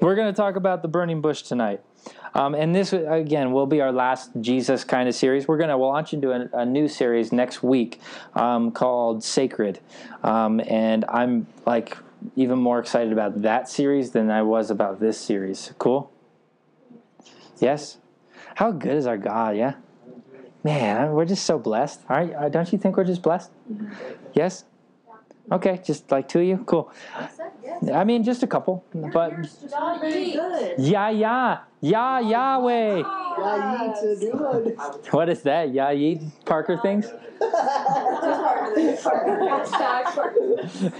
We're going to talk about the burning bush tonight. Um, and this, again, will be our last Jesus kind of series. We're going to launch into a, a, new series next week um, called Sacred. Um, and I'm like even more excited about that series than I was about this series. Cool? Yes? How good is our God, yeah? Man, we're just so blessed. All right, uh, don't you think we're just blessed? Yes? Okay, just like two of you? Cool. I mean, just a couple. But yeah, yeah, yeah, Yahweh. What is that? Yeah, Parker things?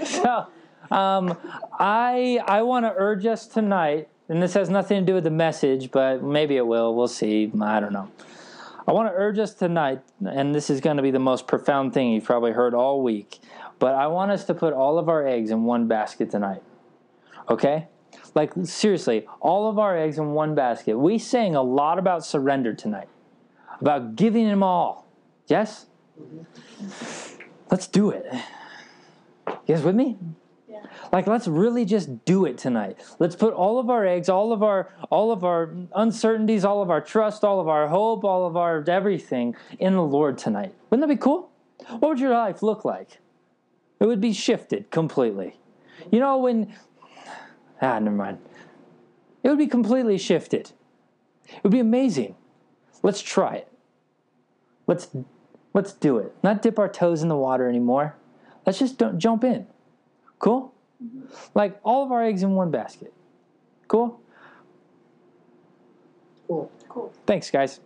so, um, I I want to urge us tonight, and this has nothing to do with the message, but maybe it will. We'll see. I don't know. I want to urge us tonight, and this is going to be the most profound thing you've probably heard all week, but I want us to put all of our eggs in one basket tonight. Okay? Like, seriously, all of our eggs in one basket. We sang a lot about surrender tonight, about giving them all. Yes? Mm-hmm. Let's do it. You guys with me? Like let's really just do it tonight. Let's put all of our eggs, all of our all of our uncertainties, all of our trust, all of our hope, all of our everything in the Lord tonight. Wouldn't that be cool? What would your life look like? It would be shifted completely. You know when ah never mind. It would be completely shifted. It would be amazing. Let's try it. Let's let's do it. Not dip our toes in the water anymore. Let's just don't jump in. Cool? Like all of our eggs in one basket. Cool? Cool. Cool. Thanks, guys.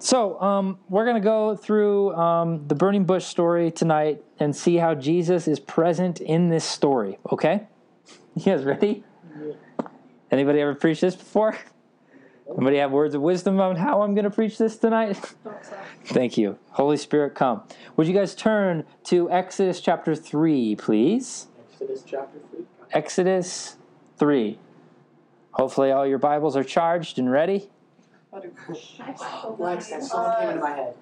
So, um, we're going to go through um, the burning bush story tonight and see how Jesus is present in this story, okay? You guys ready? Yeah. Anybody ever preached this before? Anybody have words of wisdom on how I'm going to preach this tonight? Thank you. Holy Spirit, come. Would you guys turn to Exodus chapter 3, please? Exodus chapter 3. Exodus 3. Hopefully, all your Bibles are charged and ready. Lex, that song came into my head.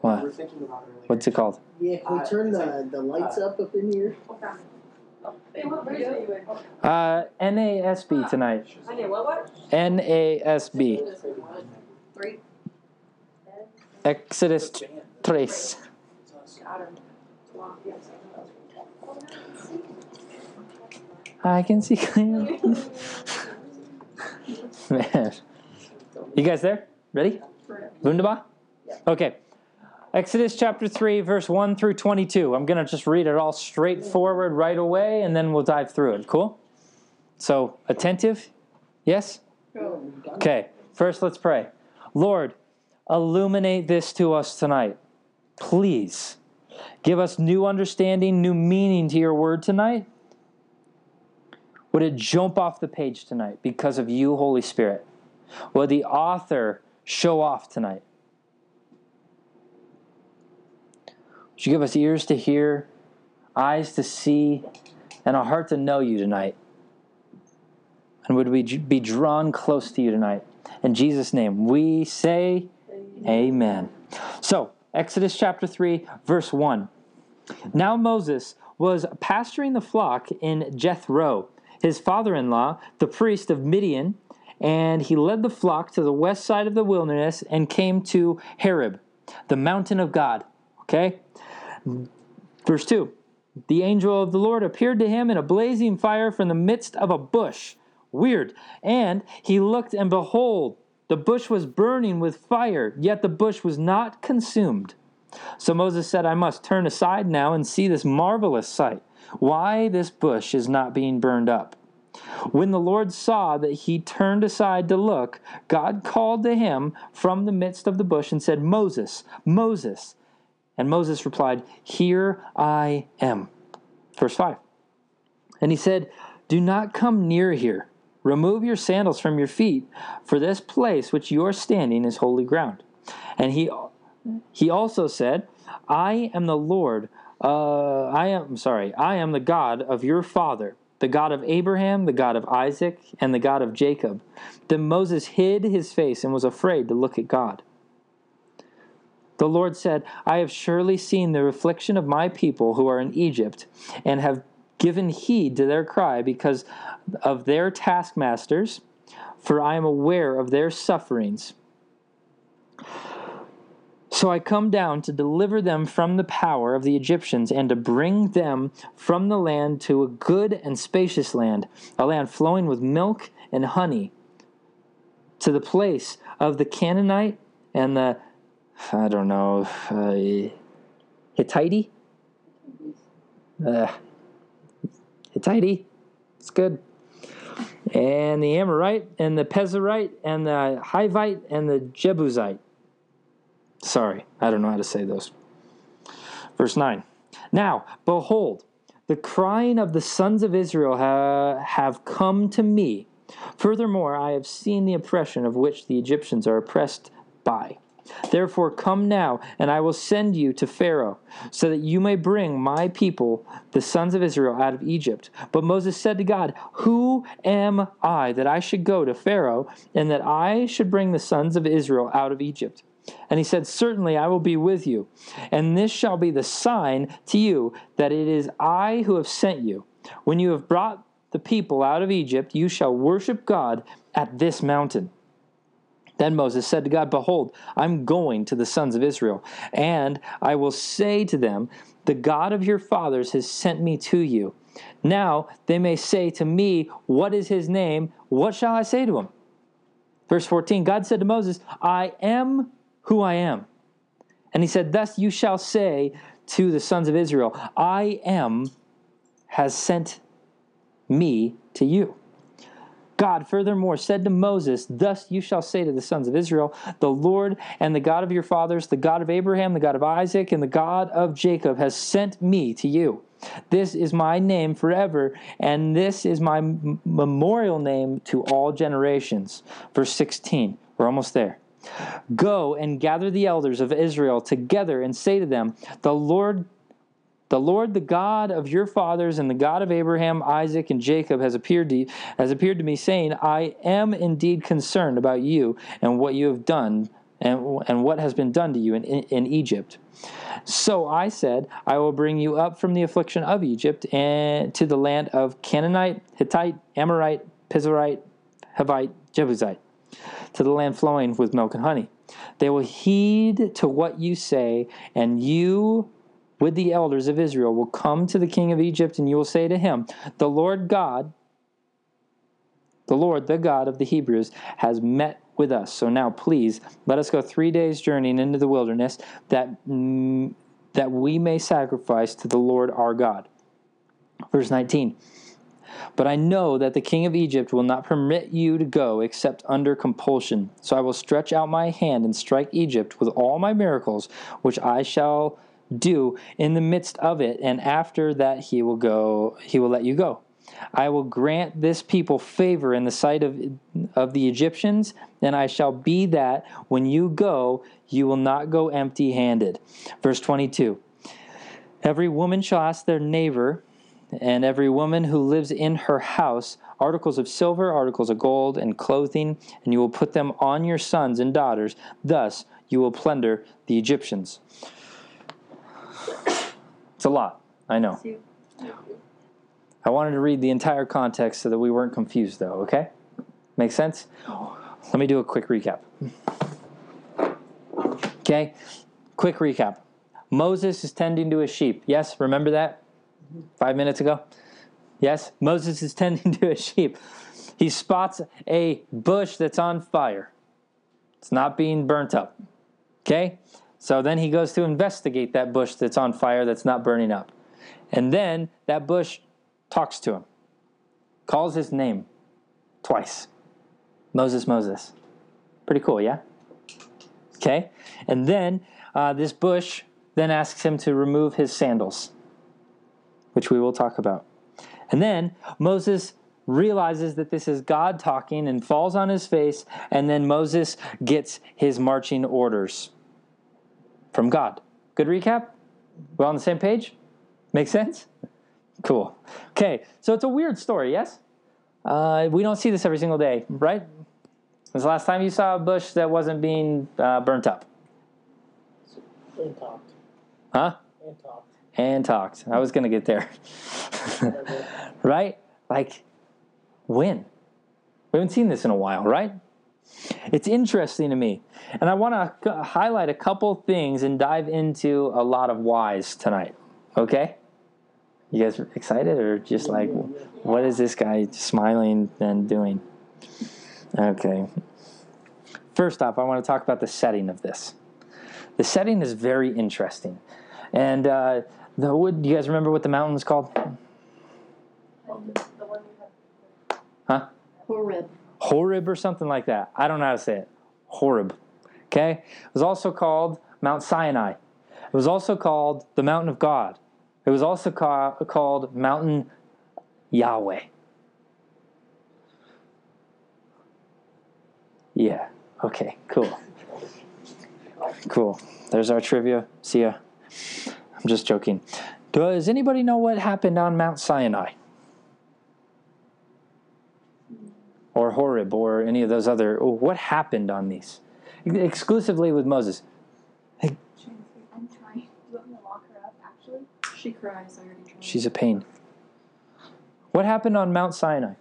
What? We were thinking about earlier. What's it called? Yeah, can we uh, turn the, the lights uh, up up in here? Uh, NASB tonight. NASB. Three. Exodus 3. I can see clearly. Man. You guys there? Ready? Wunderbar? Okay. Exodus chapter 3, verse 1 through 22. I'm going to just read it all straightforward right away, and then we'll dive through it. Cool? So, attentive? Yes? Okay. First, let's pray. Lord, illuminate this to us tonight. Please. Give us new understanding, new meaning to your word tonight. Would it jump off the page tonight because of you, Holy Spirit? Will the author show off tonight? Would you give us ears to hear, eyes to see, and a heart to know you tonight? And would we be drawn close to you tonight? In Jesus' name, we say amen. amen. So, Exodus chapter 3, verse 1. Now Moses was pasturing the flock in Jethro his father in law, the priest of Midian, and he led the flock to the west side of the wilderness and came to Horeb, the mountain of God. Okay? Verse 2 The angel of the Lord appeared to him in a blazing fire from the midst of a bush. Weird. And he looked, and behold, the bush was burning with fire, yet the bush was not consumed. So Moses said, I must turn aside now and see this marvelous sight why this bush is not being burned up. When the Lord saw that he turned aside to look, God called to him from the midst of the bush and said, Moses, Moses. And Moses replied, Here I am. Verse 5. And he said, Do not come near here. Remove your sandals from your feet, for this place which you are standing is holy ground. And he, he also said, I am the Lord uh, I am sorry, I am the God of your father, the God of Abraham, the God of Isaac, and the God of Jacob. Then Moses hid his face and was afraid to look at God. The Lord said, I have surely seen the affliction of my people who are in Egypt, and have given heed to their cry because of their taskmasters, for I am aware of their sufferings. So I come down to deliver them from the power of the Egyptians and to bring them from the land to a good and spacious land, a land flowing with milk and honey, to the place of the Canaanite and the, I don't know, uh, Hittite? Uh, Hittite? It's good. And the Amorite and the Pezerite and the Hivite and the Jebusite. Sorry, I don't know how to say those. Verse 9. Now, behold, the crying of the sons of Israel ha- have come to me. Furthermore, I have seen the oppression of which the Egyptians are oppressed by. Therefore, come now, and I will send you to Pharaoh, so that you may bring my people, the sons of Israel, out of Egypt. But Moses said to God, Who am I that I should go to Pharaoh, and that I should bring the sons of Israel out of Egypt? And he said, Certainly I will be with you, and this shall be the sign to you that it is I who have sent you. When you have brought the people out of Egypt, you shall worship God at this mountain. Then Moses said to God, Behold, I'm going to the sons of Israel, and I will say to them, The God of your fathers has sent me to you. Now they may say to me, What is his name? What shall I say to him? Verse 14 God said to Moses, I am who I am. And he said, Thus you shall say to the sons of Israel, I am has sent me to you. God furthermore said to Moses, Thus you shall say to the sons of Israel, The Lord and the God of your fathers, the God of Abraham, the God of Isaac, and the God of Jacob has sent me to you. This is my name forever, and this is my memorial name to all generations. Verse 16. We're almost there. Go and gather the elders of Israel together and say to them, The Lord the Lord, the God of your fathers and the God of Abraham, Isaac, and Jacob has appeared to, has appeared to me, saying, I am indeed concerned about you and what you have done and, and what has been done to you in, in, in Egypt. So I said, I will bring you up from the affliction of Egypt and to the land of Canaanite, Hittite, Amorite, Pizarite, Hivite, Jebusite, to the land flowing with milk and honey. They will heed to what you say, and you with the elders of Israel will come to the king of Egypt, and you will say to him, The Lord God, the Lord, the God of the Hebrews, has met with us. So now, please, let us go three days' journeying into the wilderness, that, mm, that we may sacrifice to the Lord our God. Verse 19. But I know that the king of Egypt will not permit you to go except under compulsion. So I will stretch out my hand and strike Egypt with all my miracles, which I shall do in the midst of it, and after that he will go he will let you go. I will grant this people favor in the sight of, of the Egyptians, and I shall be that when you go, you will not go empty handed. Verse 22 Every woman shall ask their neighbor, and every woman who lives in her house, articles of silver, articles of gold, and clothing, and you will put them on your sons and daughters. Thus you will plunder the Egyptians. It's a lot, I know. I wanted to read the entire context so that we weren't confused, though, okay? Make sense? Let me do a quick recap. Okay? Quick recap. Moses is tending to his sheep. Yes, remember that? Five minutes ago? Yes? Moses is tending to a sheep. He spots a bush that's on fire, it's not being burnt up. Okay? So then he goes to investigate that bush that's on fire that's not burning up. And then that bush talks to him, calls his name twice Moses, Moses. Pretty cool, yeah? Okay? And then uh, this bush then asks him to remove his sandals, which we will talk about. And then Moses realizes that this is God talking and falls on his face, and then Moses gets his marching orders from God. Good recap? We're on the same page? Make sense? Cool. Okay, so it's a weird story, yes? Uh, we don't see this every single day, right? When's the last time you saw a bush that wasn't being uh, burnt up? Talked. Huh? Talked. And talked. I was going to get there. right? Like, when? We haven't seen this in a while, right? It's interesting to me. And I want to highlight a couple things and dive into a lot of whys tonight. Okay? You guys excited or just like, what is this guy smiling and doing? Okay. First off, I want to talk about the setting of this. The setting is very interesting. And uh, the wood, do you guys remember what the mountain is called? Huh? Horeb. Horeb or something like that. I don't know how to say it. Horeb. Okay? It was also called Mount Sinai. It was also called the Mountain of God. It was also ca- called Mountain Yahweh. Yeah. Okay, cool. Cool. There's our trivia. See ya. I'm just joking. Does anybody know what happened on Mount Sinai? Or Horeb or any of those other. oh, What happened on these? Exclusively with Moses. I'm trying. You want me to lock her up, actually? She cries. I already. She's a pain. What happened on Mount Sinai?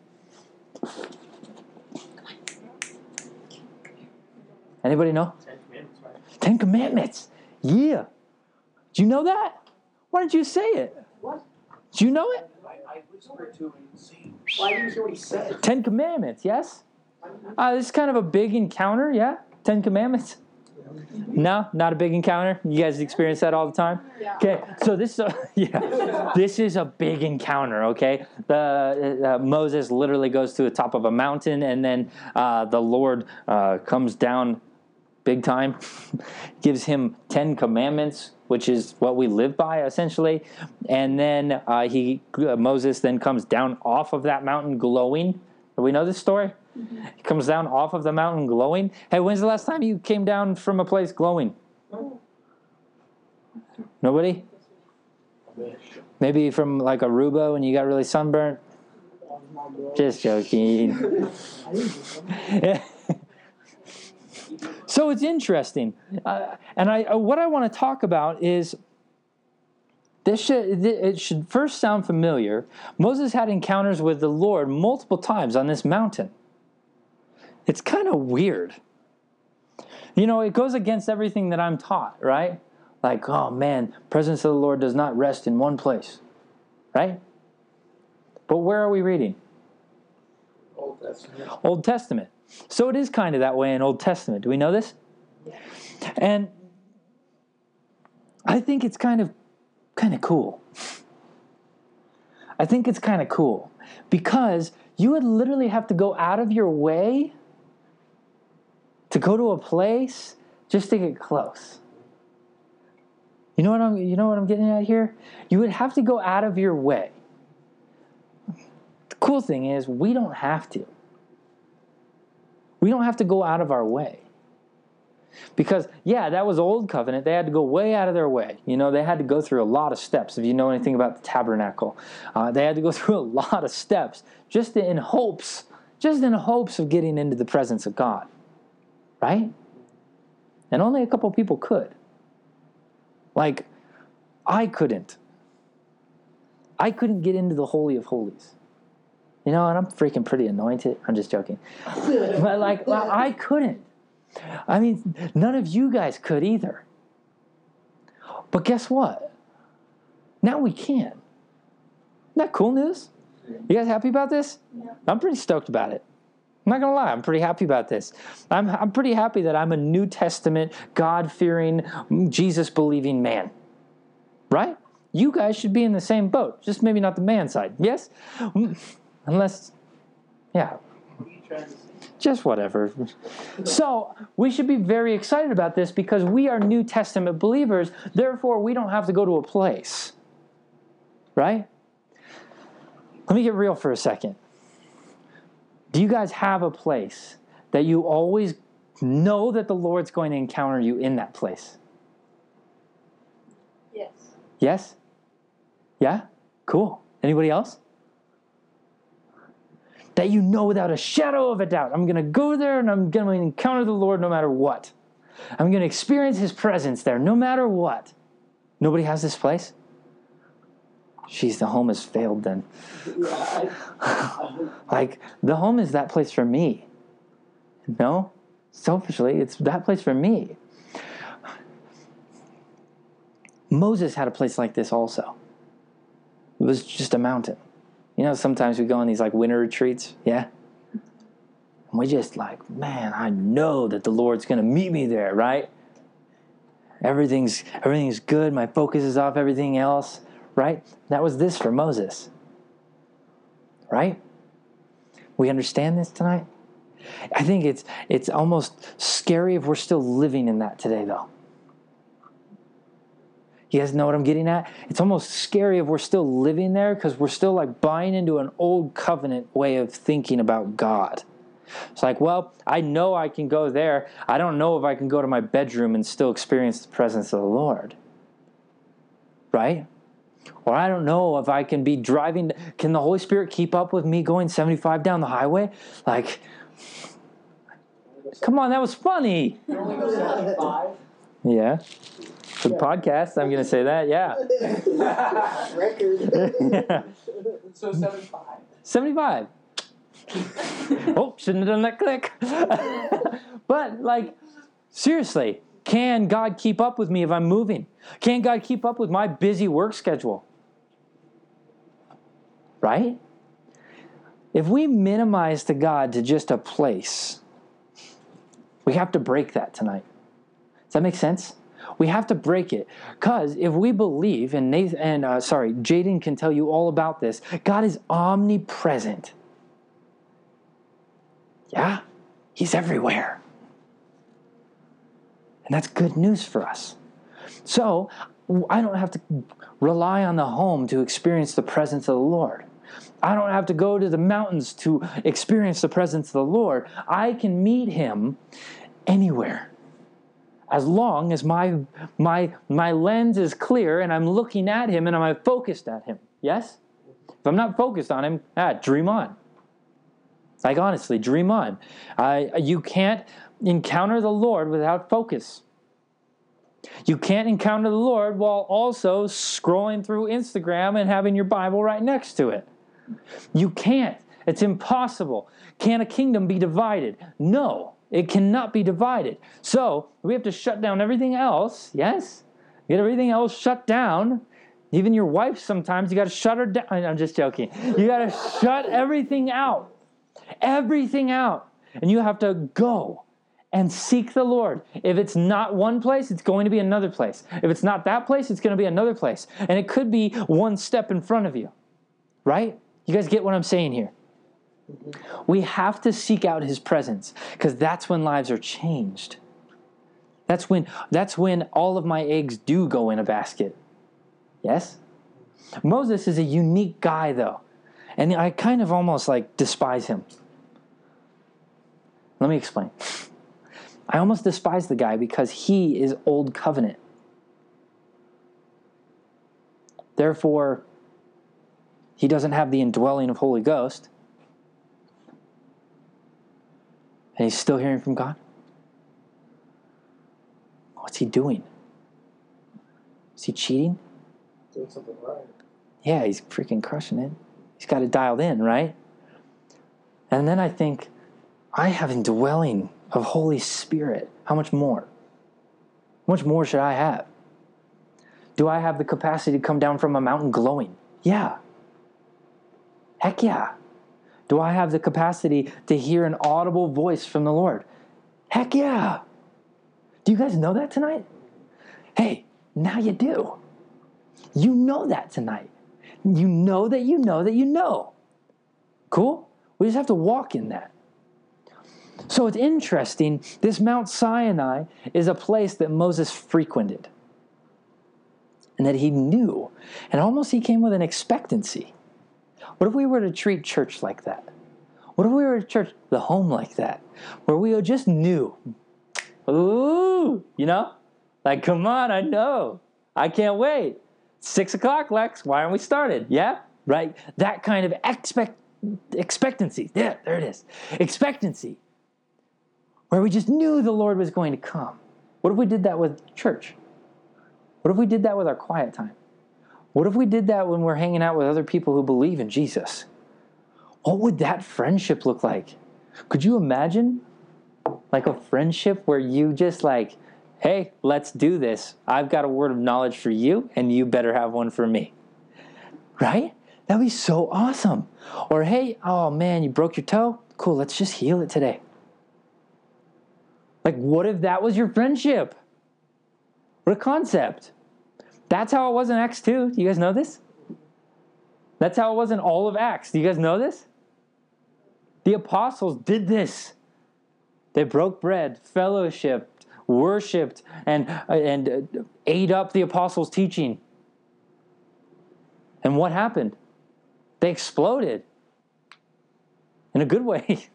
Anybody know? Ten Commandments. Ten Commandments. Yeah. Do you know that? Why didn't you say it? What? Do you know it? I, I whispered to him. Why didn't you hear what he said? Ten Commandments, yes? Uh, this is kind of a big encounter, yeah? Ten Commandments. No, not a big encounter. You guys experience that all the time. Yeah. Okay, so this, uh, yeah, this is a big encounter. Okay, the uh, Moses literally goes to the top of a mountain, and then uh, the Lord uh, comes down, big time, gives him ten commandments, which is what we live by essentially, and then uh, he uh, Moses then comes down off of that mountain glowing. Do we know this story? He comes down off of the mountain glowing. Hey, when's the last time you came down from a place glowing? Nobody? Maybe from like Aruba when you got really sunburnt? Just joking. so it's interesting. Uh, and I, uh, what I want to talk about is this should, it should first sound familiar. Moses had encounters with the Lord multiple times on this mountain. It's kind of weird. You know, it goes against everything that I'm taught, right? Like, oh man, presence of the Lord does not rest in one place, right? But where are we reading? Old Testament. Old Testament. So it is kind of that way in Old Testament. Do we know this? And I think it's kind of kind of cool. I think it's kind of cool because you would literally have to go out of your way to go to a place just to get close. You know what I'm you know what I'm getting at here? You would have to go out of your way. The cool thing is we don't have to. We don't have to go out of our way. Because, yeah, that was old covenant. They had to go way out of their way. You know, they had to go through a lot of steps. If you know anything about the tabernacle, uh, they had to go through a lot of steps just in hopes, just in hopes of getting into the presence of God. Right? And only a couple people could. Like, I couldn't. I couldn't get into the Holy of Holies. You know, and I'm freaking pretty anointed. I'm just joking. But, like, I couldn't. I mean, none of you guys could either. But guess what? Now we can. Isn't that cool news? You guys happy about this? Yeah. I'm pretty stoked about it. I'm not gonna lie, I'm pretty happy about this. I'm, I'm pretty happy that I'm a New Testament, God fearing, Jesus believing man. Right? You guys should be in the same boat, just maybe not the man side. Yes? Unless, yeah, What are you trying to say? just whatever. So, we should be very excited about this because we are New Testament believers, therefore, we don't have to go to a place. Right? Let me get real for a second. Do you guys have a place that you always know that the Lord's going to encounter you in that place? Yes. Yes? Yeah? Cool. Anybody else? That you know without a shadow of a doubt, I'm going to go there and I'm going to encounter the Lord no matter what. I'm going to experience His presence there no matter what. Nobody has this place? Geez, the home has failed then. Like the home is that place for me. No, selfishly, it's that place for me. Moses had a place like this also. It was just a mountain. You know, sometimes we go on these like winter retreats, yeah? And we just like, man, I know that the Lord's gonna meet me there, right? Everything's everything's good, my focus is off everything else, right? That was this for Moses. Right? We understand this tonight? I think it's it's almost scary if we're still living in that today though. You guys know what I'm getting at? It's almost scary if we're still living there because we're still like buying into an old covenant way of thinking about God. It's like, well, I know I can go there. I don't know if I can go to my bedroom and still experience the presence of the Lord. Right? Or I don't know if I can be driving. Can the Holy Spirit keep up with me going 75 down the highway? Like, come on, that was funny. You only go 75? Yeah. For the podcast, I'm going to say that. Yeah. record. So 75. 75. oh, shouldn't have done that click. but, like, seriously, can God keep up with me if I'm moving? Can God keep up with my busy work schedule? Right? If we minimize the God to just a place, we have to break that tonight. Does that make sense? We have to break it because if we believe, and Nathan, and uh, sorry, Jaden can tell you all about this. God is omnipresent. Yeah, He's everywhere, and that's good news for us. So I don't have to rely on the home to experience the presence of the Lord. I don't have to go to the mountains to experience the presence of the Lord. I can meet Him anywhere as long as my my my lens is clear and I'm looking at him and I'm focused at him. Yes? If I'm not focused on him, ah, dream on. Like honestly, dream on. I you can't encounter the Lord without focus. You can't encounter the Lord while also scrolling through Instagram and having your Bible right next to it. You can't. It's impossible. Can a kingdom be divided? No. It cannot be divided. So we have to shut down everything else. Yes? Get everything else shut down. Even your wife sometimes, you got to shut her down. I'm just joking. You got to shut everything out. Everything out. And you have to go and seek the Lord. If it's not one place, it's going to be another place. If it's not that place, it's going to be another place. And it could be one step in front of you. Right? You guys get what I'm saying here? We have to seek out his presence because that's when lives are changed. That's when that's when all of my eggs do go in a basket. Yes? Moses is a unique guy though. And I kind of almost like despise him. Let me explain. I almost despise the guy because he is old covenant. Therefore, he doesn't have the indwelling of Holy Ghost. And he's still hearing from God? What's he doing? Is he cheating? Doing something right. Yeah, he's freaking crushing it. He's got it dialed in, right? And then I think, I have indwelling of Holy Spirit. How much more? How much more should I have? Do I have the capacity to come down from a mountain glowing? Yeah. Heck yeah. Do I have the capacity to hear an audible voice from the Lord? Heck yeah. Do you guys know that tonight? Hey, now you do. You know that tonight. You know that you know that you know. Cool? We just have to walk in that. So it's interesting. This Mount Sinai is a place that Moses frequented and that he knew. And almost he came with an expectancy. What if we were to treat church like that? What if we were to church, the home like that, where we just knew? Ooh, you know? Like, come on, I know. I can't wait. Six o'clock, Lex. Why aren't we started? Yeah? Right? That kind of expect expectancy. Yeah, there it is. Expectancy. Where we just knew the Lord was going to come. What if we did that with church? What if we did that with our quiet time? What if we did that when we're hanging out with other people who believe in Jesus? What would that friendship look like? Could you imagine like a friendship where you just like, hey, let's do this. I've got a word of knowledge for you, and you better have one for me. Right? That'd be so awesome. Or hey, oh man, you broke your toe? Cool, let's just heal it today. Like, what if that was your friendship? What a concept. That's how it was in Acts 2. Do you guys know this? That's how it was in all of Acts. Do you guys know this? The apostles did this. They broke bread, fellowshiped, worshiped, and, and ate up the apostles' teaching. And what happened? They exploded in a good way,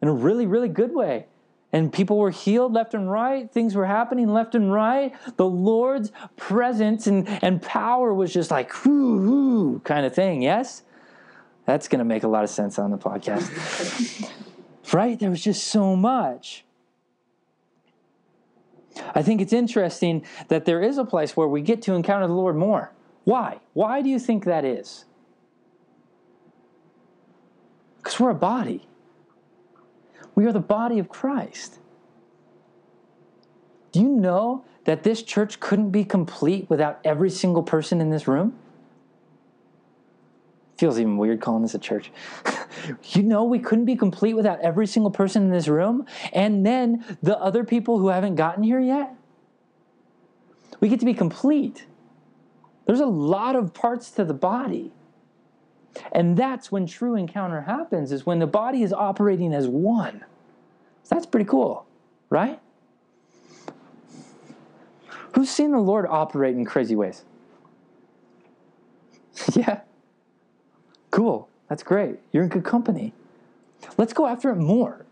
in a really, really good way. And people were healed left and right. Things were happening left and right. The Lord's presence and, and power was just like, whoo, whoo, kind of thing. Yes? That's going to make a lot of sense on the podcast. right? There was just so much. I think it's interesting that there is a place where we get to encounter the Lord more. Why? Why do you think that is? Because we're a body. We are the body of Christ. Do you know that this church couldn't be complete without every single person in this room? Feels even weird calling this a church. you know, we couldn't be complete without every single person in this room, and then the other people who haven't gotten here yet. We get to be complete. There's a lot of parts to the body. And that's when true encounter happens, is when the body is operating as one. So that's pretty cool, right? Who's seen the Lord operate in crazy ways? yeah. Cool. That's great. You're in good company. Let's go after it more.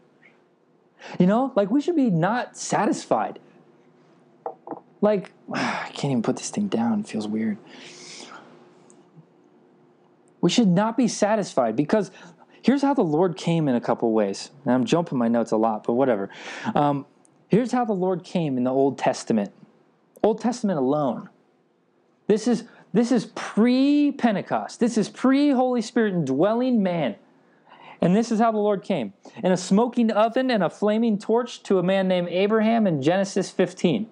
You know, like we should be not satisfied. Like, I can't even put this thing down. It feels weird. We should not be satisfied because here's how the Lord came in a couple ways. And I'm jumping my notes a lot, but whatever. Um, here's how the Lord came in the Old Testament. Old Testament alone. This is this is pre-Pentecost. This is pre-Holy Spirit indwelling man. And this is how the Lord came. In a smoking oven and a flaming torch to a man named Abraham in Genesis 15.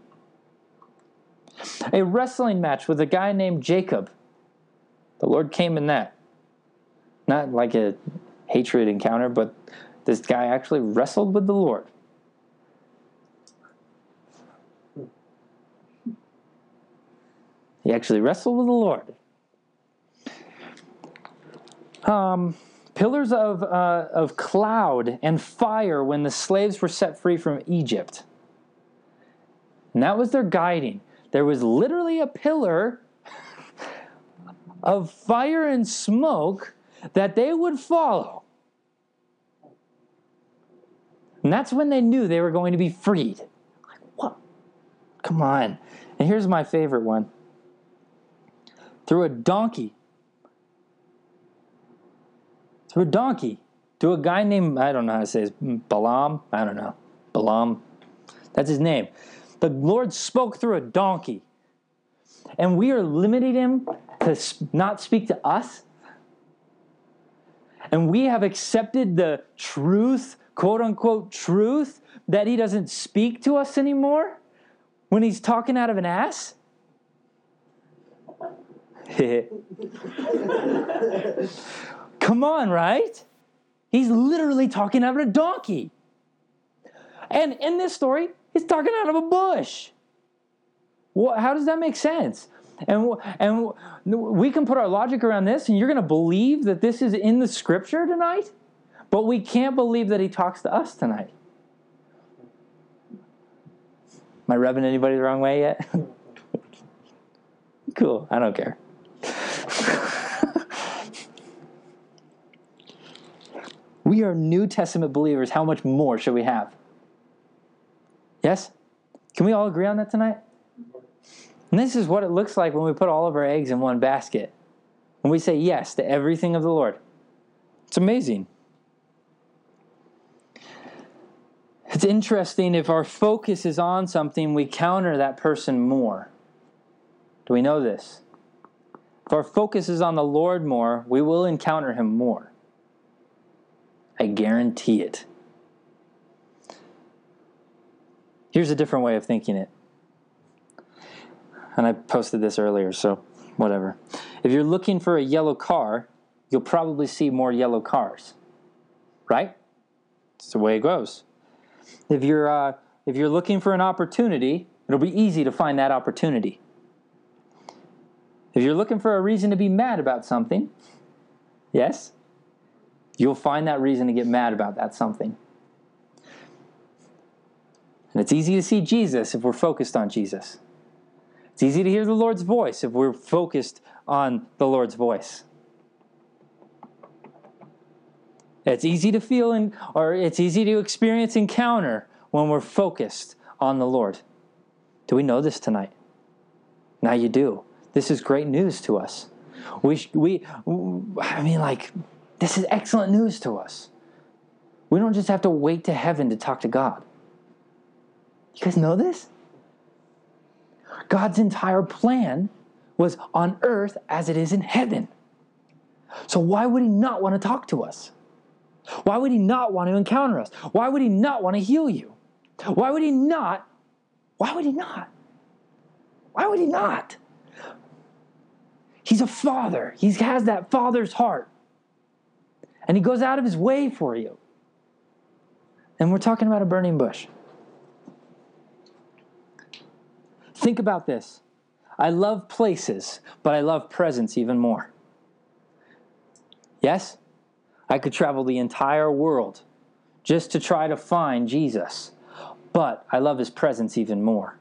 A wrestling match with a guy named Jacob. The Lord came in that. Not like a hatred encounter, but this guy actually wrestled with the Lord. He actually wrestled with the Lord. Um, pillars of, uh, of cloud and fire when the slaves were set free from Egypt. And that was their guiding. There was literally a pillar of fire and smoke that they would follow. And that's when they knew they were going to be freed. Like, what? Come on. And here's my favorite one through a donkey. Through a donkey. To a guy named, I don't know how to say his Balaam. I don't know. Balaam. That's his name. The Lord spoke through a donkey. And we are limiting him to not speak to us. And we have accepted the truth, quote unquote truth, that he doesn't speak to us anymore when he's talking out of an ass. Come on, right? He's literally talking out of a donkey. And in this story, he's talking out of a bush. How does that make sense? And, and we can put our logic around this, and you're going to believe that this is in the scripture tonight, but we can't believe that he talks to us tonight. Am I rubbing anybody the wrong way yet? cool, I don't care. we are New Testament believers. How much more should we have? Yes? Can we all agree on that tonight? And this is what it looks like when we put all of our eggs in one basket. When we say yes to everything of the Lord. It's amazing. It's interesting if our focus is on something, we counter that person more. Do we know this? If our focus is on the Lord more, we will encounter Him more. I guarantee it. Here's a different way of thinking it. And I posted this earlier, so whatever. If you're looking for a yellow car, you'll probably see more yellow cars. Right? It's the way it goes. If you're uh, if you're looking for an opportunity, it'll be easy to find that opportunity. If you're looking for a reason to be mad about something, yes, you'll find that reason to get mad about that something. And it's easy to see Jesus if we're focused on Jesus. It's easy to hear the Lord's voice if we're focused on the Lord's voice. It's easy to feel in, or it's easy to experience encounter when we're focused on the Lord. Do we know this tonight? Now you do. This is great news to us. We, we, I mean, like, this is excellent news to us. We don't just have to wait to heaven to talk to God. You guys know this? God's entire plan was on earth as it is in heaven. So, why would He not want to talk to us? Why would He not want to encounter us? Why would He not want to heal you? Why would He not? Why would He not? Why would He not? He's a father, He has that father's heart. And He goes out of His way for you. And we're talking about a burning bush. Think about this. I love places, but I love presence even more. Yes? I could travel the entire world just to try to find Jesus, but I love his presence even more.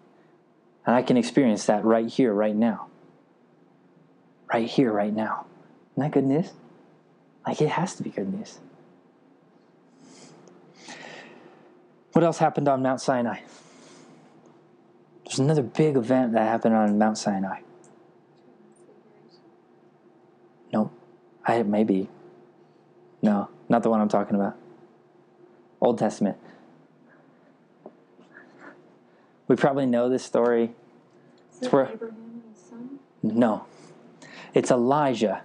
And I can experience that right here, right now. Right here, right now. Isn't that good news? Like, it has to be good news. What else happened on Mount Sinai? There's another big event that happened on Mount Sinai. No, I maybe. No, not the one I'm talking about. Old Testament. We probably know this story. Is where- Abraham and his son? No, it's Elijah.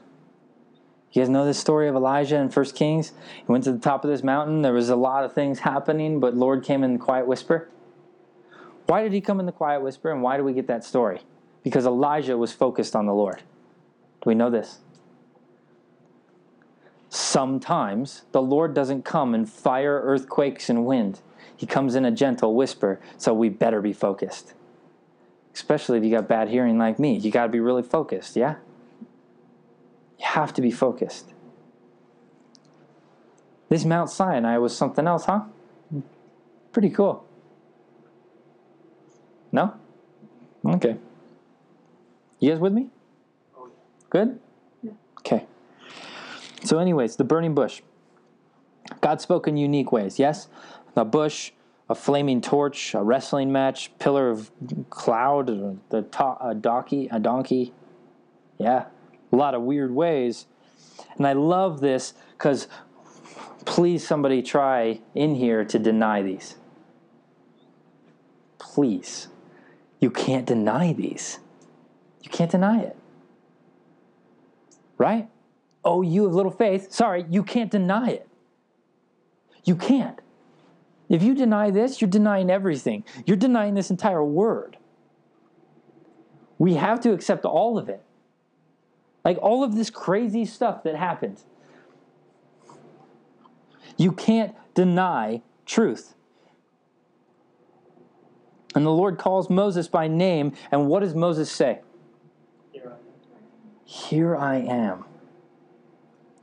You guys know this story of Elijah in First Kings? He went to the top of this mountain. There was a lot of things happening, but Lord came in the quiet whisper. Why did he come in the quiet whisper, and why do we get that story? Because Elijah was focused on the Lord. Do we know this? Sometimes the Lord doesn't come in fire, earthquakes, and wind. He comes in a gentle whisper, so we better be focused. Especially if you got bad hearing like me. You got to be really focused, yeah? You have to be focused. This Mount Sinai was something else, huh? Pretty cool. No? Okay. You guys with me? Oh. Good? Yeah. Okay. So, anyways, the burning bush. God spoke in unique ways, yes? The bush, a flaming torch, a wrestling match, pillar of cloud, the to- a donkey, a donkey. Yeah, a lot of weird ways. And I love this because please somebody try in here to deny these. Please. You can't deny these. You can't deny it. Right? Oh, you have little faith. Sorry, you can't deny it. You can't. If you deny this, you're denying everything. You're denying this entire word. We have to accept all of it. Like all of this crazy stuff that happened. You can't deny truth. And the Lord calls Moses by name, and what does Moses say? Here I am. Here I am.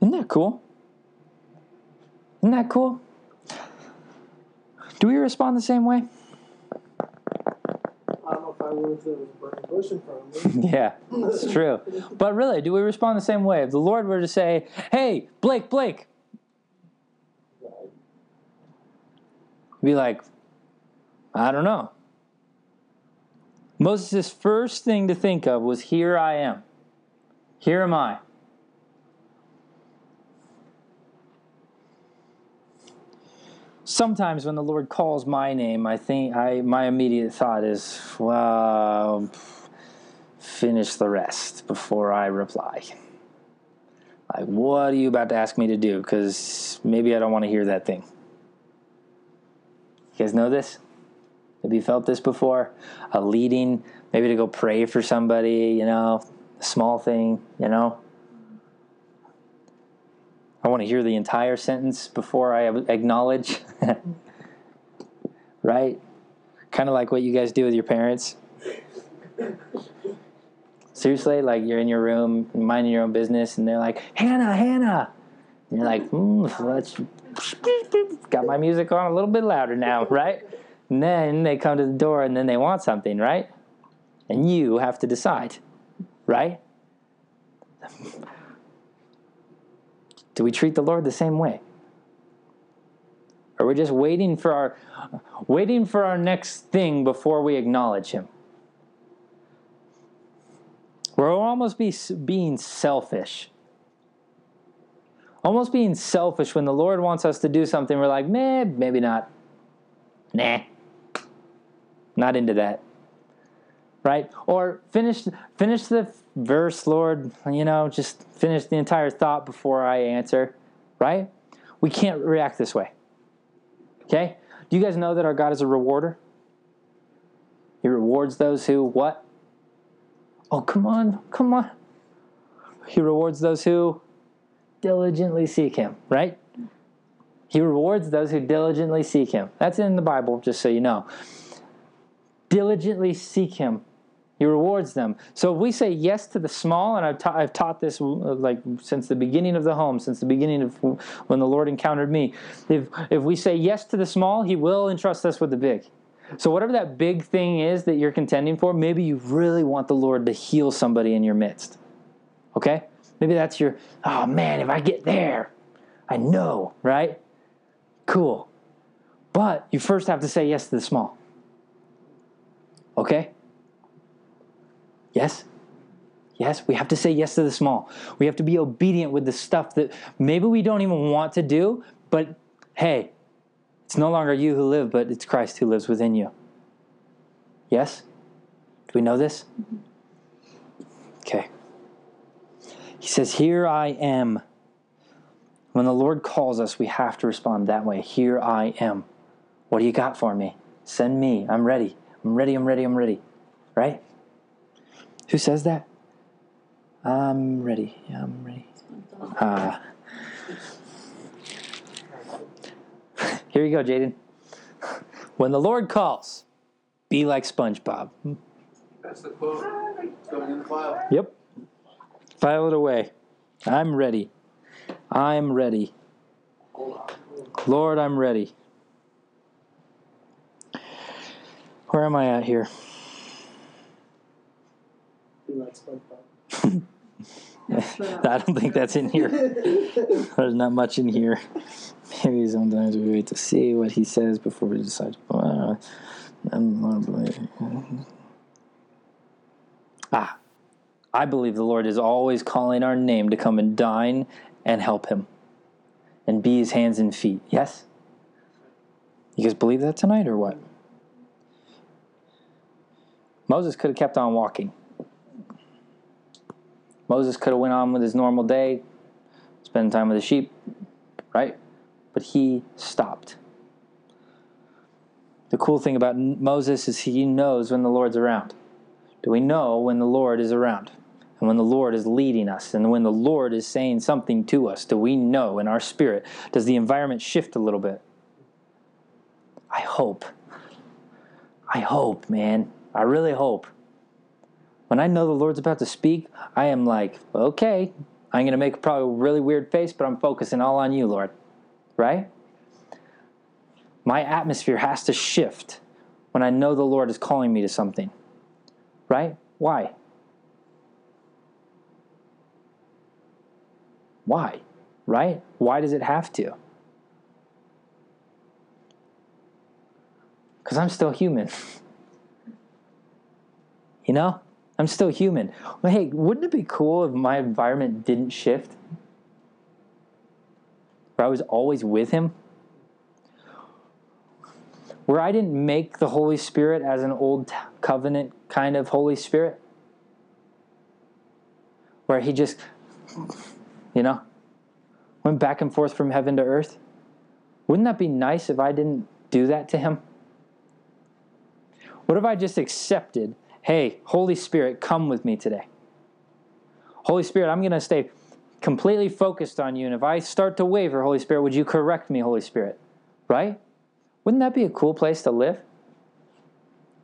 Isn't that cool? Isn't that cool? Do we respond the same way? I don't know if I would if there was burning bush in front of me. Yeah, it's true. But really, do we respond the same way? If the Lord were to say, hey, Blake, Blake, be like, I don't know. Moses' first thing to think of was, Here I am. Here am I. Sometimes when the Lord calls my name, I think I my immediate thought is, well, finish the rest before I reply. Like, what are you about to ask me to do? Because maybe I don't want to hear that thing. You guys know this? Have you felt this before? A leading, maybe to go pray for somebody, you know, a small thing, you know? I want to hear the entire sentence before I acknowledge. right? Kind of like what you guys do with your parents. Seriously, like you're in your room, minding your own business, and they're like, Hannah, Hannah. And you're like, mm, let's got my music on a little bit louder now, right? And then they come to the door and then they want something, right? And you have to decide, right? Do we treat the Lord the same way? Or we're just waiting for our waiting for our next thing before we acknowledge him? We're almost be, being selfish. Almost being selfish when the Lord wants us to do something, we're like, meh, maybe not. Nah. Not into that. Right? Or finish finish the verse, Lord, you know, just finish the entire thought before I answer. Right? We can't react this way. Okay? Do you guys know that our God is a rewarder? He rewards those who what? Oh, come on, come on. He rewards those who diligently seek him, right? He rewards those who diligently seek him. That's in the Bible, just so you know. Diligently seek him. He rewards them. So if we say yes to the small, and I've, ta- I've taught this uh, like since the beginning of the home, since the beginning of when the Lord encountered me. If if we say yes to the small, He will entrust us with the big. So, whatever that big thing is that you're contending for, maybe you really want the Lord to heal somebody in your midst. Okay? Maybe that's your, oh man, if I get there, I know, right? Cool. But you first have to say yes to the small. Okay? Yes? Yes, we have to say yes to the small. We have to be obedient with the stuff that maybe we don't even want to do, but hey, it's no longer you who live, but it's Christ who lives within you. Yes? Do we know this? Okay. He says, Here I am. When the Lord calls us, we have to respond that way. Here I am. What do you got for me? Send me. I'm ready. I'm ready. I'm ready. I'm ready. Right? Who says that? I'm ready. Yeah, I'm ready. Ah. Uh, Here you go, Jaden. When the Lord calls, be like SpongeBob. That's the quote. going in the file. Yep. File it away. I'm ready. I'm ready. Lord, I'm ready. Where am I at here? Be like SpongeBob. I don't think that's in here. There's not much in here. Maybe sometimes we wait to see what he says before we decide. Uh, ah, I believe the Lord is always calling our name to come and dine and help him and be his hands and feet. Yes? You guys believe that tonight or what? Moses could have kept on walking. Moses could have went on with his normal day, spending time with the sheep, right? But he stopped. The cool thing about Moses is he knows when the Lord's around. Do we know when the Lord is around? And when the Lord is leading us, and when the Lord is saying something to us, do we know in our spirit? Does the environment shift a little bit? I hope. I hope, man. I really hope when I know the Lord's about to speak, I am like, okay, I'm going to make probably a really weird face, but I'm focusing all on you, Lord. Right? My atmosphere has to shift when I know the Lord is calling me to something. Right? Why? Why? Right? Why does it have to? Because I'm still human. you know? I'm still human. Well, hey, wouldn't it be cool if my environment didn't shift? Where I was always with Him? Where I didn't make the Holy Spirit as an old covenant kind of Holy Spirit? where he just, you know, went back and forth from heaven to earth? Wouldn't that be nice if I didn't do that to him? What if I just accepted, hey, Holy Spirit, come with me today? Holy Spirit, I'm going to stay completely focused on you. And if I start to waver, Holy Spirit, would you correct me, Holy Spirit? Right? Wouldn't that be a cool place to live?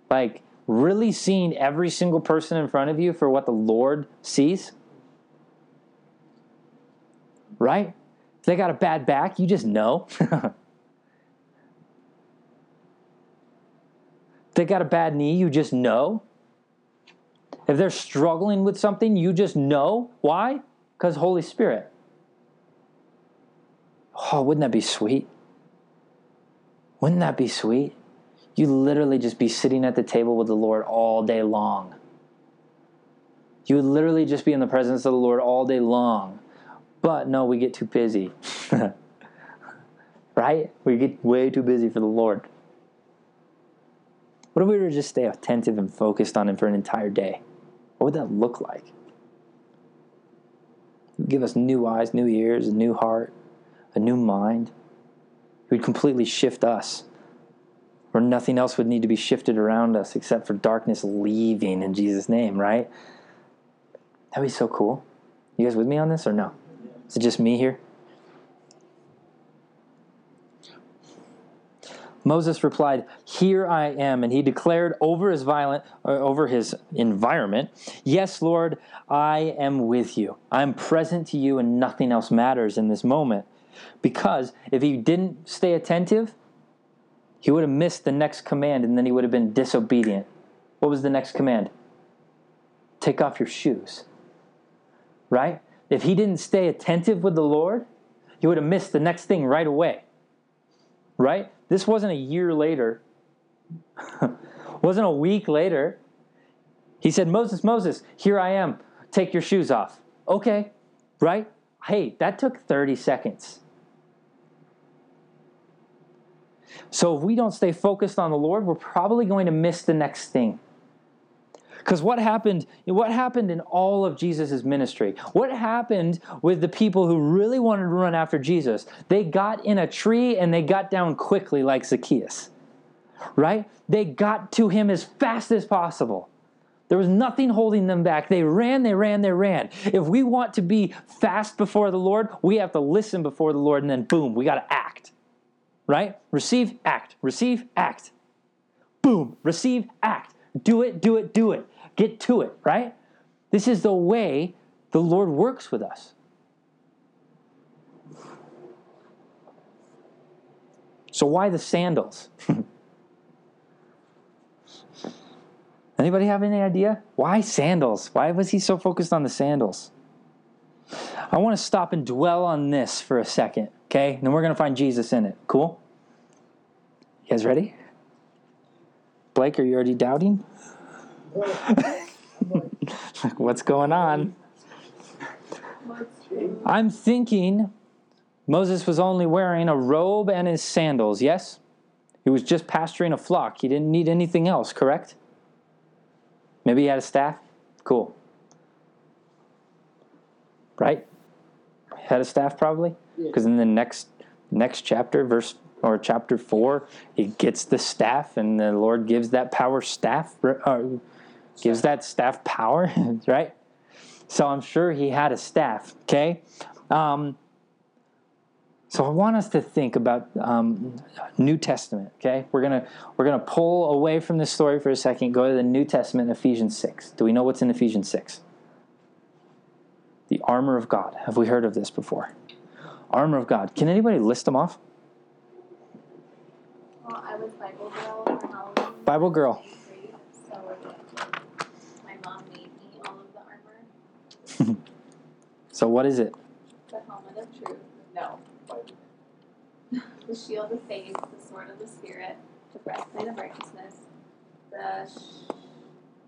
Like, really seeing every single person in front of you for what the Lord sees? Right? If they got a bad back, you just know. they got a bad knee, you just know. If they're struggling with something, you just know. Why? Because Holy Spirit. Oh, wouldn't that be sweet? Wouldn't that be sweet? You literally just be sitting at the table with the Lord all day long. You would literally just be in the presence of the Lord all day long. But no, we get too busy. right? We get way too busy for the Lord. What if we were to just stay attentive and focused on Him for an entire day? What would that look like? Give us new eyes, new ears, a new heart, a new mind. He would completely shift us, where nothing else would need to be shifted around us except for darkness leaving in Jesus' name, right? That'd be so cool. You guys with me on this or no? Is it just me here? Moses replied, "Here I am," and he declared over his violent uh, over his environment, "Yes, Lord, I am with you. I'm present to you and nothing else matters in this moment." Because if he didn't stay attentive, he would have missed the next command and then he would have been disobedient. What was the next command? Take off your shoes. Right? If he didn't stay attentive with the Lord, he would have missed the next thing right away. Right? This wasn't a year later, wasn't a week later. He said, Moses, Moses, here I am. Take your shoes off. Okay, right? Hey, that took 30 seconds. So if we don't stay focused on the Lord, we're probably going to miss the next thing. Because what happened, what happened in all of Jesus' ministry? What happened with the people who really wanted to run after Jesus? They got in a tree and they got down quickly like Zacchaeus. Right? They got to him as fast as possible. There was nothing holding them back. They ran, they ran, they ran. If we want to be fast before the Lord, we have to listen before the Lord and then boom, we got to act. Right? Receive, act. Receive, act. Boom, receive, act. Do it, do it, do it. Get to it, right? This is the way the Lord works with us. So why the sandals? Anybody have any idea? Why sandals? Why was he so focused on the sandals? I want to stop and dwell on this for a second, okay? And then we're going to find Jesus in it. Cool? You guys ready? Blake, are you already doubting? What's going on? I'm thinking Moses was only wearing a robe and his sandals, yes? He was just pasturing a flock. He didn't need anything else, correct? Maybe he had a staff? Cool. Right? Had a staff probably? Because in the next next chapter, verse or chapter four, he gets the staff, and the Lord gives that power staff, uh, gives that staff power, right? So I'm sure he had a staff. Okay. Um, so I want us to think about um, New Testament. Okay, we're gonna we're gonna pull away from this story for a second. Go to the New Testament, Ephesians six. Do we know what's in Ephesians six? The armor of God. Have we heard of this before? Armor of God. Can anybody list them off? Well, I was Bible girl. Bible girl. So mom made me all of the armor. So what is it? The helmet of truth. No. The shield of faith, the sword of the spirit, the breastplate of righteousness, the sh-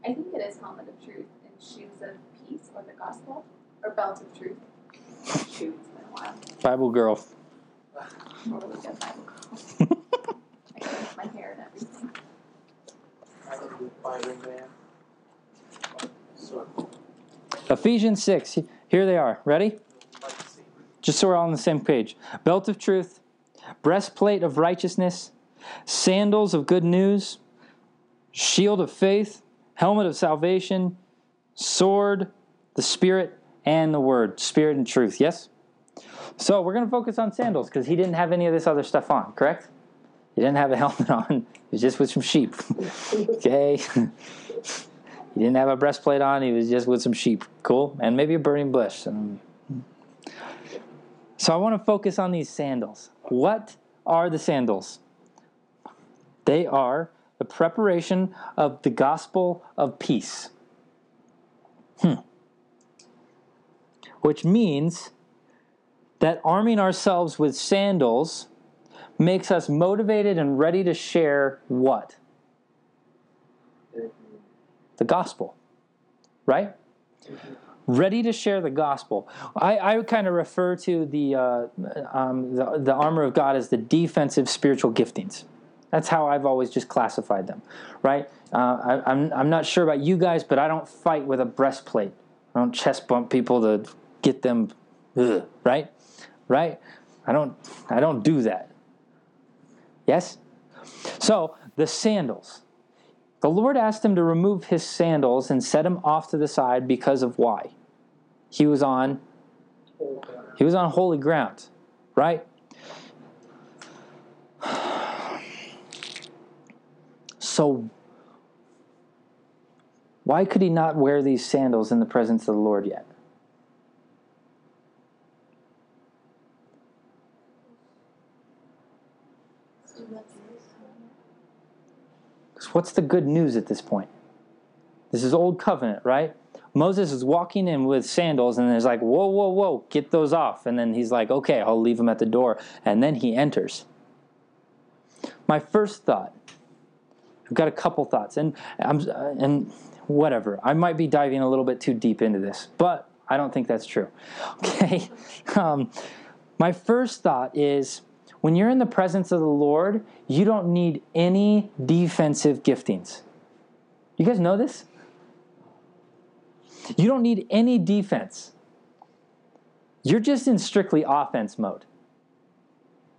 I think it is helmet of truth and shoes of peace or the gospel or belt of truth. Shoot, it's been a while. Bible girl. Totally good Bible girl. I can make my hair and everything. I think with Byron Man. Ephesians 6. Here they are. Ready? Just so we're all on the same page. Belt of truth, breastplate of righteousness, sandals of good news, shield of faith, helmet of salvation, sword, the Spirit, and the Word. Spirit and truth. Yes? So we're going to focus on sandals because he didn't have any of this other stuff on, correct? He didn't have a helmet on. He was just with some sheep. okay? he didn't have a breastplate on. He was just with some sheep. Cool? And maybe a burning bush. Um, so I want to focus on these sandals. What are the sandals? They are the preparation of the gospel of peace. Hmm. Which means that arming ourselves with sandals makes us motivated and ready to share what? The gospel. Right? Ready to share the gospel. I, I kind of refer to the, uh, um, the, the armor of God as the defensive spiritual giftings. That's how I've always just classified them, right? Uh, I, I'm, I'm not sure about you guys, but I don't fight with a breastplate. I don't chest bump people to get them, ugh, right? Right? I don't, I don't do that. Yes? So, the sandals. The Lord asked him to remove his sandals and set him off to the side because of why? He was on he was on holy ground, right? So why could he not wear these sandals in the presence of the Lord yet? What's the good news at this point? This is old covenant, right? Moses is walking in with sandals, and there's like, whoa, whoa, whoa, get those off. And then he's like, okay, I'll leave them at the door. And then he enters. My first thought, I've got a couple thoughts, and I'm, and whatever. I might be diving a little bit too deep into this, but I don't think that's true. Okay. Um, my first thought is when you're in the presence of the Lord, you don't need any defensive giftings. You guys know this? You don't need any defense. You're just in strictly offense mode.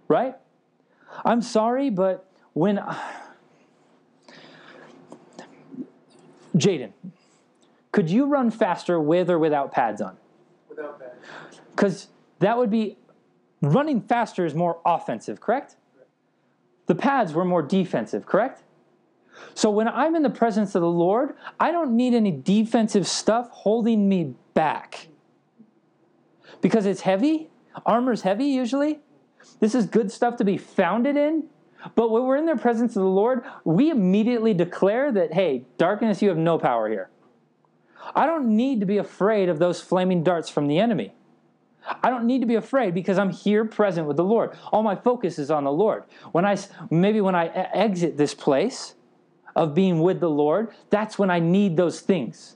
Right? I'm sorry, but when. Jaden, could you run faster with or without pads on? Without pads. Because that would be running faster is more offensive, correct? The pads were more defensive, correct? So when I'm in the presence of the Lord, I don't need any defensive stuff holding me back. Because it's heavy, armor's heavy usually. This is good stuff to be founded in. But when we're in the presence of the Lord, we immediately declare that, hey, darkness, you have no power here. I don't need to be afraid of those flaming darts from the enemy. I don't need to be afraid because I'm here present with the Lord. All my focus is on the Lord. When I maybe when I exit this place of being with the Lord, that's when I need those things.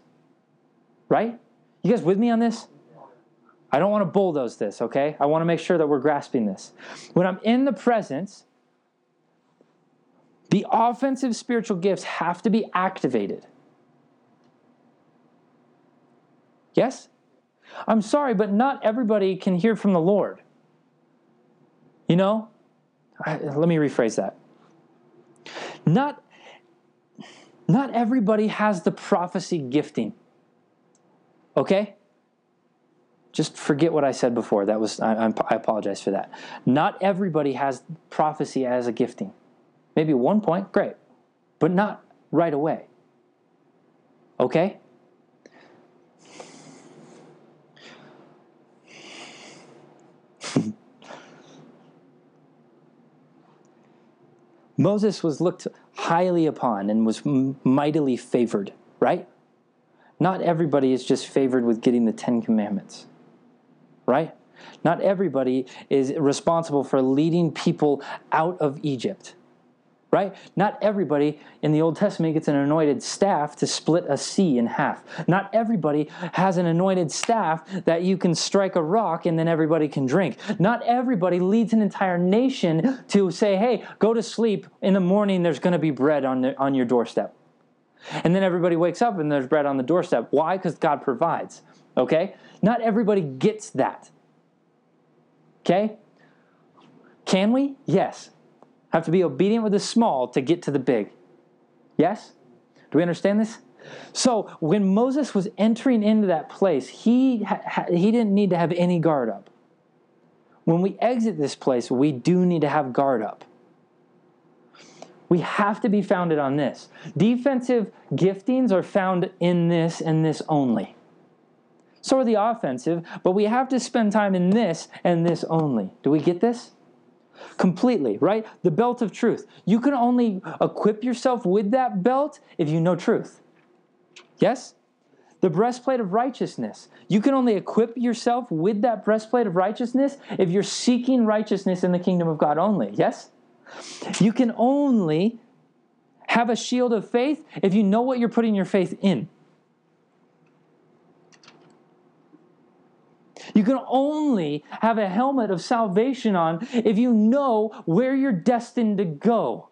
Right? You guys with me on this? I don't want to bulldoze this, okay? I want to make sure that we're grasping this. When I'm in the presence, the offensive spiritual gifts have to be activated. Yes? I'm sorry, but not everybody can hear from the Lord. You know? I, let me rephrase that. Not, not everybody has the prophecy gifting. Okay? Just forget what I said before. That was I, I apologize for that. Not everybody has prophecy as a gifting. Maybe one point, great, but not right away. Okay? Moses was looked highly upon and was mightily favored, right? Not everybody is just favored with getting the Ten Commandments, right? Not everybody is responsible for leading people out of Egypt right? Not everybody in the Old Testament gets an anointed staff to split a sea in half. Not everybody has an anointed staff that you can strike a rock and then everybody can drink. Not everybody leads an entire nation to say, hey, go to sleep. In the morning, there's going to be bread on, the, on your doorstep. And then everybody wakes up and there's bread on the doorstep. Why? Because God provides. Okay? Not everybody gets that. Okay? Can we? Yes. Have to be obedient with the small to get to the big. Yes? Do we understand this? So when Moses was entering into that place, he, ha- he didn't need to have any guard up. When we exit this place, we do need to have guard up. We have to be founded on this. Defensive giftings are found in this and this only. So are the offensive, but we have to spend time in this and this only. Do we get this? Completely, right? The belt of truth. You can only equip yourself with that belt if you know truth. Yes? The breastplate of righteousness. You can only equip yourself with that breastplate of righteousness if you're seeking righteousness in the kingdom of God only. Yes? You can only have a shield of faith if you know what you're putting your faith in. You can only have a helmet of salvation on if you know where you're destined to go.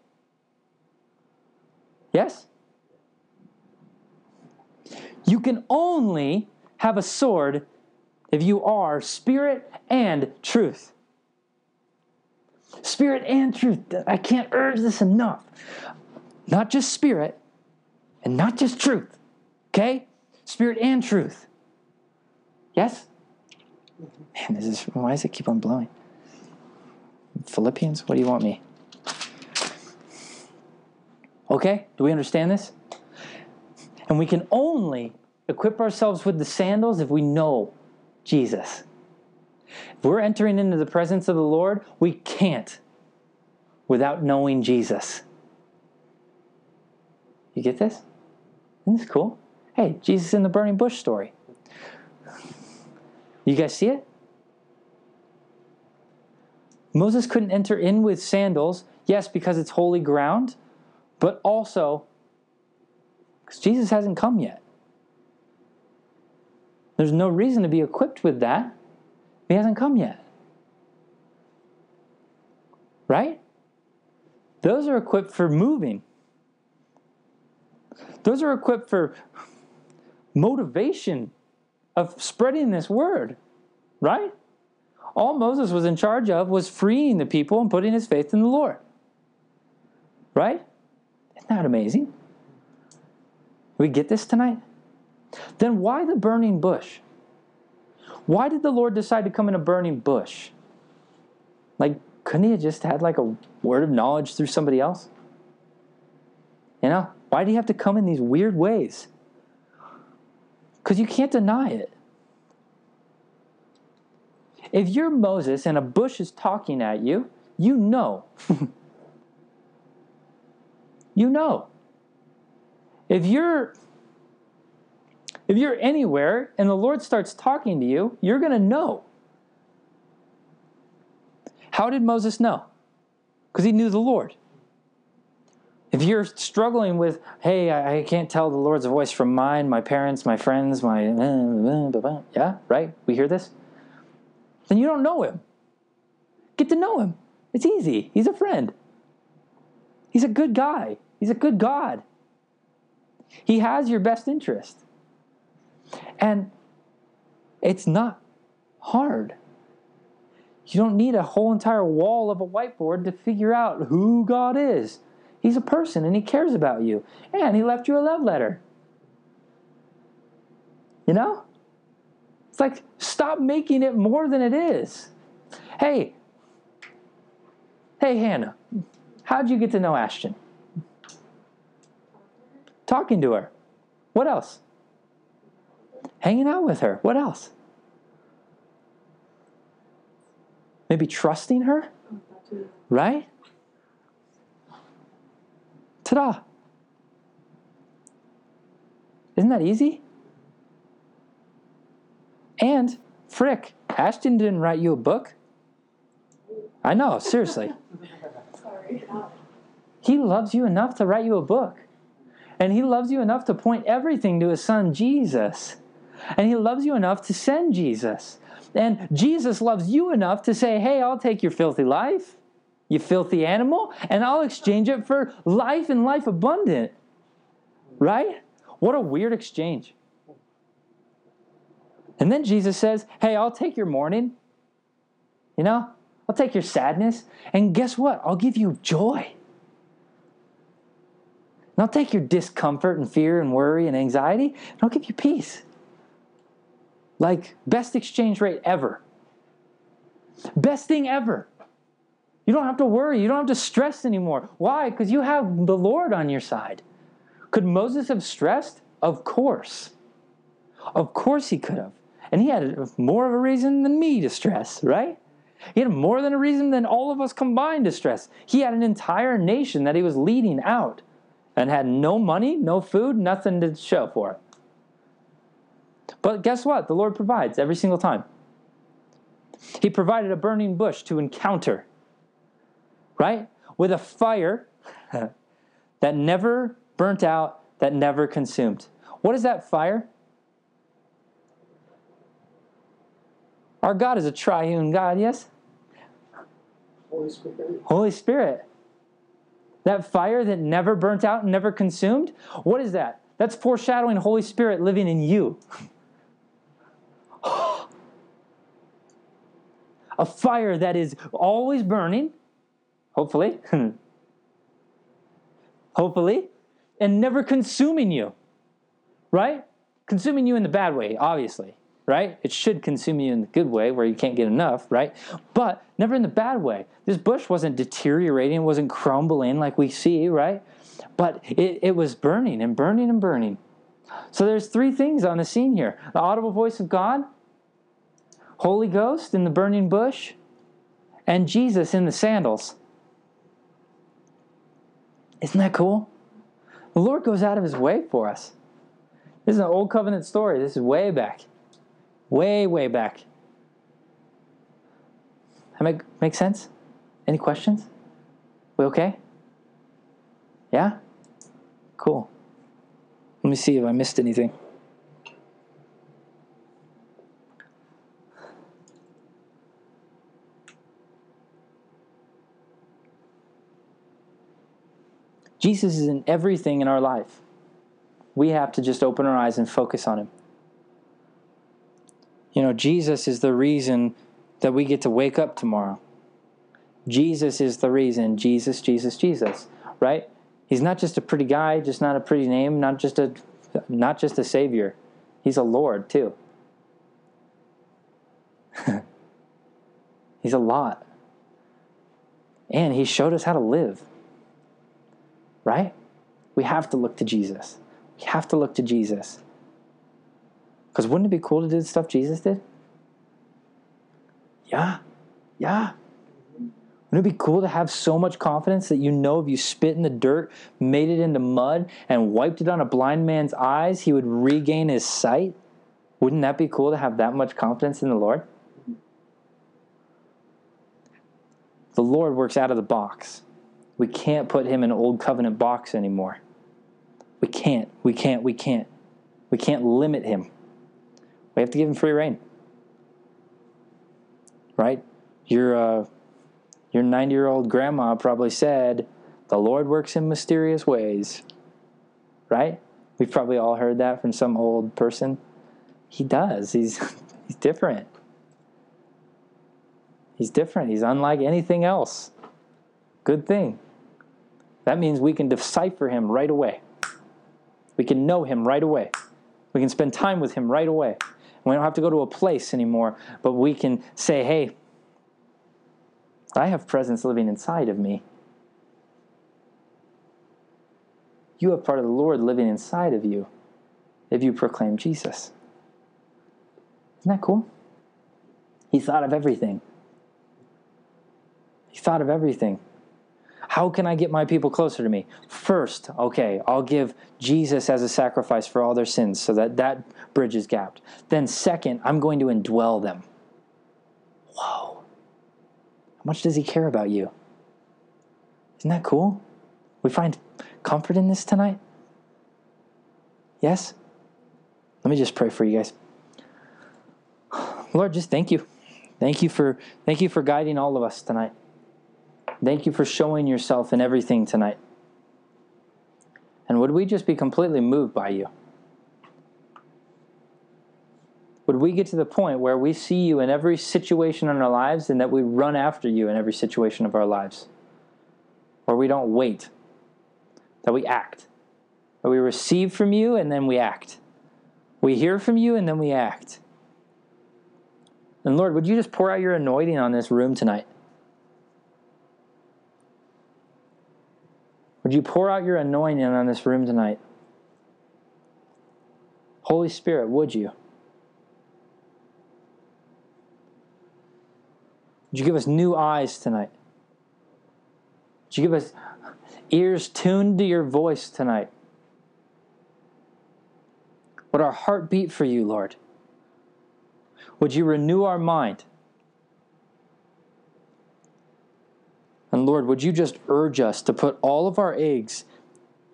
Yes? You can only have a sword if you are spirit and truth. Spirit and truth. I can't urge this enough. Not just spirit and not just truth. Okay? Spirit and truth. Yes? Man, this is why does it keep on blowing? Philippians, what do you want me? Okay, do we understand this? And we can only equip ourselves with the sandals if we know Jesus. If we're entering into the presence of the Lord, we can't without knowing Jesus. You get this? Isn't this cool? Hey, Jesus in the burning bush story. You guys see it? Moses couldn't enter in with sandals, yes, because it's holy ground, but also because Jesus hasn't come yet. There's no reason to be equipped with that. He hasn't come yet. Right? Those are equipped for moving. Those are equipped for motivation of spreading this word. Right? All Moses was in charge of was freeing the people and putting his faith in the Lord. Right? Isn't that amazing? We get this tonight? Then why the burning bush? Why did the Lord decide to come in a burning bush? Like, couldn't he have just had like a word of knowledge through somebody else? You know, why do you have to come in these weird ways? Because you can't deny it. If you're Moses and a bush is talking at you, you know. you know. If you're if you're anywhere and the Lord starts talking to you, you're going to know. How did Moses know? Because he knew the Lord. If you're struggling with, hey, I, can't tell the Lord's voice from mine, my parents, my friends, my. Eh, eh, yeah, right? We hear this? Then you don't know him. Get to know him. It's easy. He's a friend. He's a good guy. He's a good God. He has your best interest. And it's not hard. You don't need a whole entire wall of a whiteboard to figure out who God is. He's a person and he cares about you. And he left you a love letter. You know? It's like, stop making it more than it is. Hey, hey, Hannah, how'd you get to know Ashton? Talking to her. What else? hanging out with her. What else? Maybe trusting her? Right? Ta da! Isn't that easy? And, frick, Ashton didn't write you a book. I know, seriously. Sorry. He loves you enough to write you a book. And he loves you enough to point everything to his son, Jesus. And He loves you enough to send Jesus. And Jesus loves you enough to say, hey, I'll take your filthy life, you filthy animal, and I'll exchange it for life and life abundant. Right? What a weird exchange. And then Jesus says, Hey, I'll take your mourning. You know, I'll take your sadness. And guess what? I'll give you joy. And I'll take your discomfort and fear and worry and anxiety, and I'll give you peace. Like, best exchange rate ever. Best thing ever. You don't have to worry. You don't have to stress anymore. Why? Because you have the Lord on your side. Could Moses have stressed? Of course. Of course he could have. And he had more of a reason than me to stress, right? He had more than a reason than all of us combined to stress. He had an entire nation that he was leading out and had no money, no food, nothing to show for it. But guess what? The Lord provides every single time. He provided a burning bush to encounter, right? With a fire that never burnt out, that never consumed. What is that fire? Our God is a triune God, yes? Holy Spirit. Holy Spirit. That fire that never burnt out and never consumed? What is that? That's foreshadowing Holy Spirit living in you. a fire that is always burning, hopefully, hopefully, and never consuming you, right? Consuming you in the bad way, obviously, right? It should consume you in the good way where you can't get enough, right? But never in the bad way. This bush wasn't deteriorating, wasn't crumbling like we see, right? But it, it was burning and burning and burning. So there's three things on the scene here the audible voice of God, Holy Ghost in the burning bush, and Jesus in the sandals. Isn't that cool? The Lord goes out of his way for us. This is an old covenant story. This is way back. Way, way back. That make, make sense? Any questions? We okay? Yeah? Cool. Let me see if I missed anything. Jesus is in everything in our life. We have to just open our eyes and focus on Him. You know, Jesus is the reason that we get to wake up tomorrow. Jesus is the reason. Jesus, Jesus, Jesus, right? He's not just a pretty guy, just not a pretty name, not just a not just a savior. He's a Lord too. He's a lot. And he showed us how to live. Right? We have to look to Jesus. We have to look to Jesus. Because wouldn't it be cool to do the stuff Jesus did? Yeah. Yeah. Wouldn't it be cool to have so much confidence that you know if you spit in the dirt, made it into mud, and wiped it on a blind man's eyes, he would regain his sight? Wouldn't that be cool to have that much confidence in the Lord? The Lord works out of the box. We can't put him in an old covenant box anymore. We can't. We can't. We can't. We can't limit him. We have to give him free rein. Right? Your uh, your 90 year old grandma probably said, The Lord works in mysterious ways. Right? We've probably all heard that from some old person. He does. He's, he's different. He's different. He's unlike anything else. Good thing. That means we can decipher him right away. We can know him right away. We can spend time with him right away. We don't have to go to a place anymore, but we can say, hey, I have presence living inside of me. You have part of the Lord living inside of you if you proclaim Jesus. Isn't that cool? He thought of everything. He thought of everything. How can I get my people closer to me? First, okay, I'll give Jesus as a sacrifice for all their sins so that that bridge is gapped. Then, second, I'm going to indwell them. Whoa. How much does he care about you? Isn't that cool? We find comfort in this tonight? Yes? Let me just pray for you guys. Lord, just thank you. Thank you for thank you for guiding all of us tonight. Thank you for showing yourself in everything tonight. And would we just be completely moved by you? would we get to the point where we see you in every situation in our lives and that we run after you in every situation of our lives? Where we don't wait, that we act. That we receive from you and then we act. We hear from you and then we act. And Lord, would you just pour out your anointing on this room tonight? Would you pour out your anointing on this room tonight? Holy Spirit, would you? Would you give us new eyes tonight? Would you give us ears tuned to your voice tonight? Would our heart beat for you, Lord? Would you renew our mind? And Lord, would you just urge us to put all of our eggs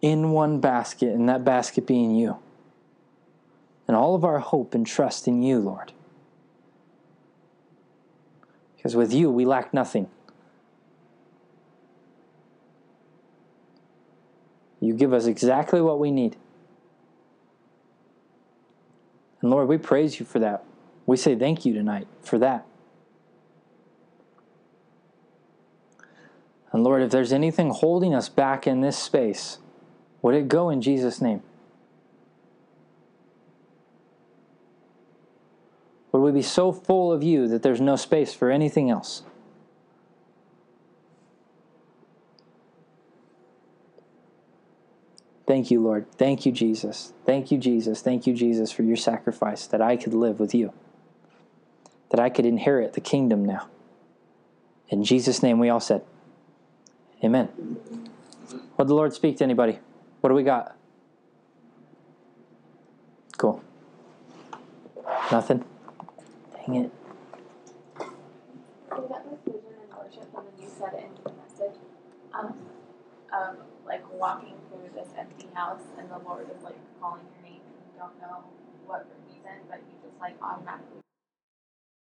in one basket, and that basket being you? And all of our hope and trust in you, Lord. Because with you, we lack nothing. You give us exactly what we need. And Lord, we praise you for that. We say thank you tonight for that. And Lord, if there's anything holding us back in this space, would it go in Jesus' name? Would we be so full of you that there's no space for anything else? Thank you, Lord. Thank you, Jesus. Thank you, Jesus. Thank you, Jesus, for your sacrifice that I could live with you, that I could inherit the kingdom now. In Jesus' name, we all said, Amen. What did the Lord speak to anybody? What do we got? Cool. Nothing? Dang it. You um, like walking through this empty house, and the Lord is like calling your name, and you don't know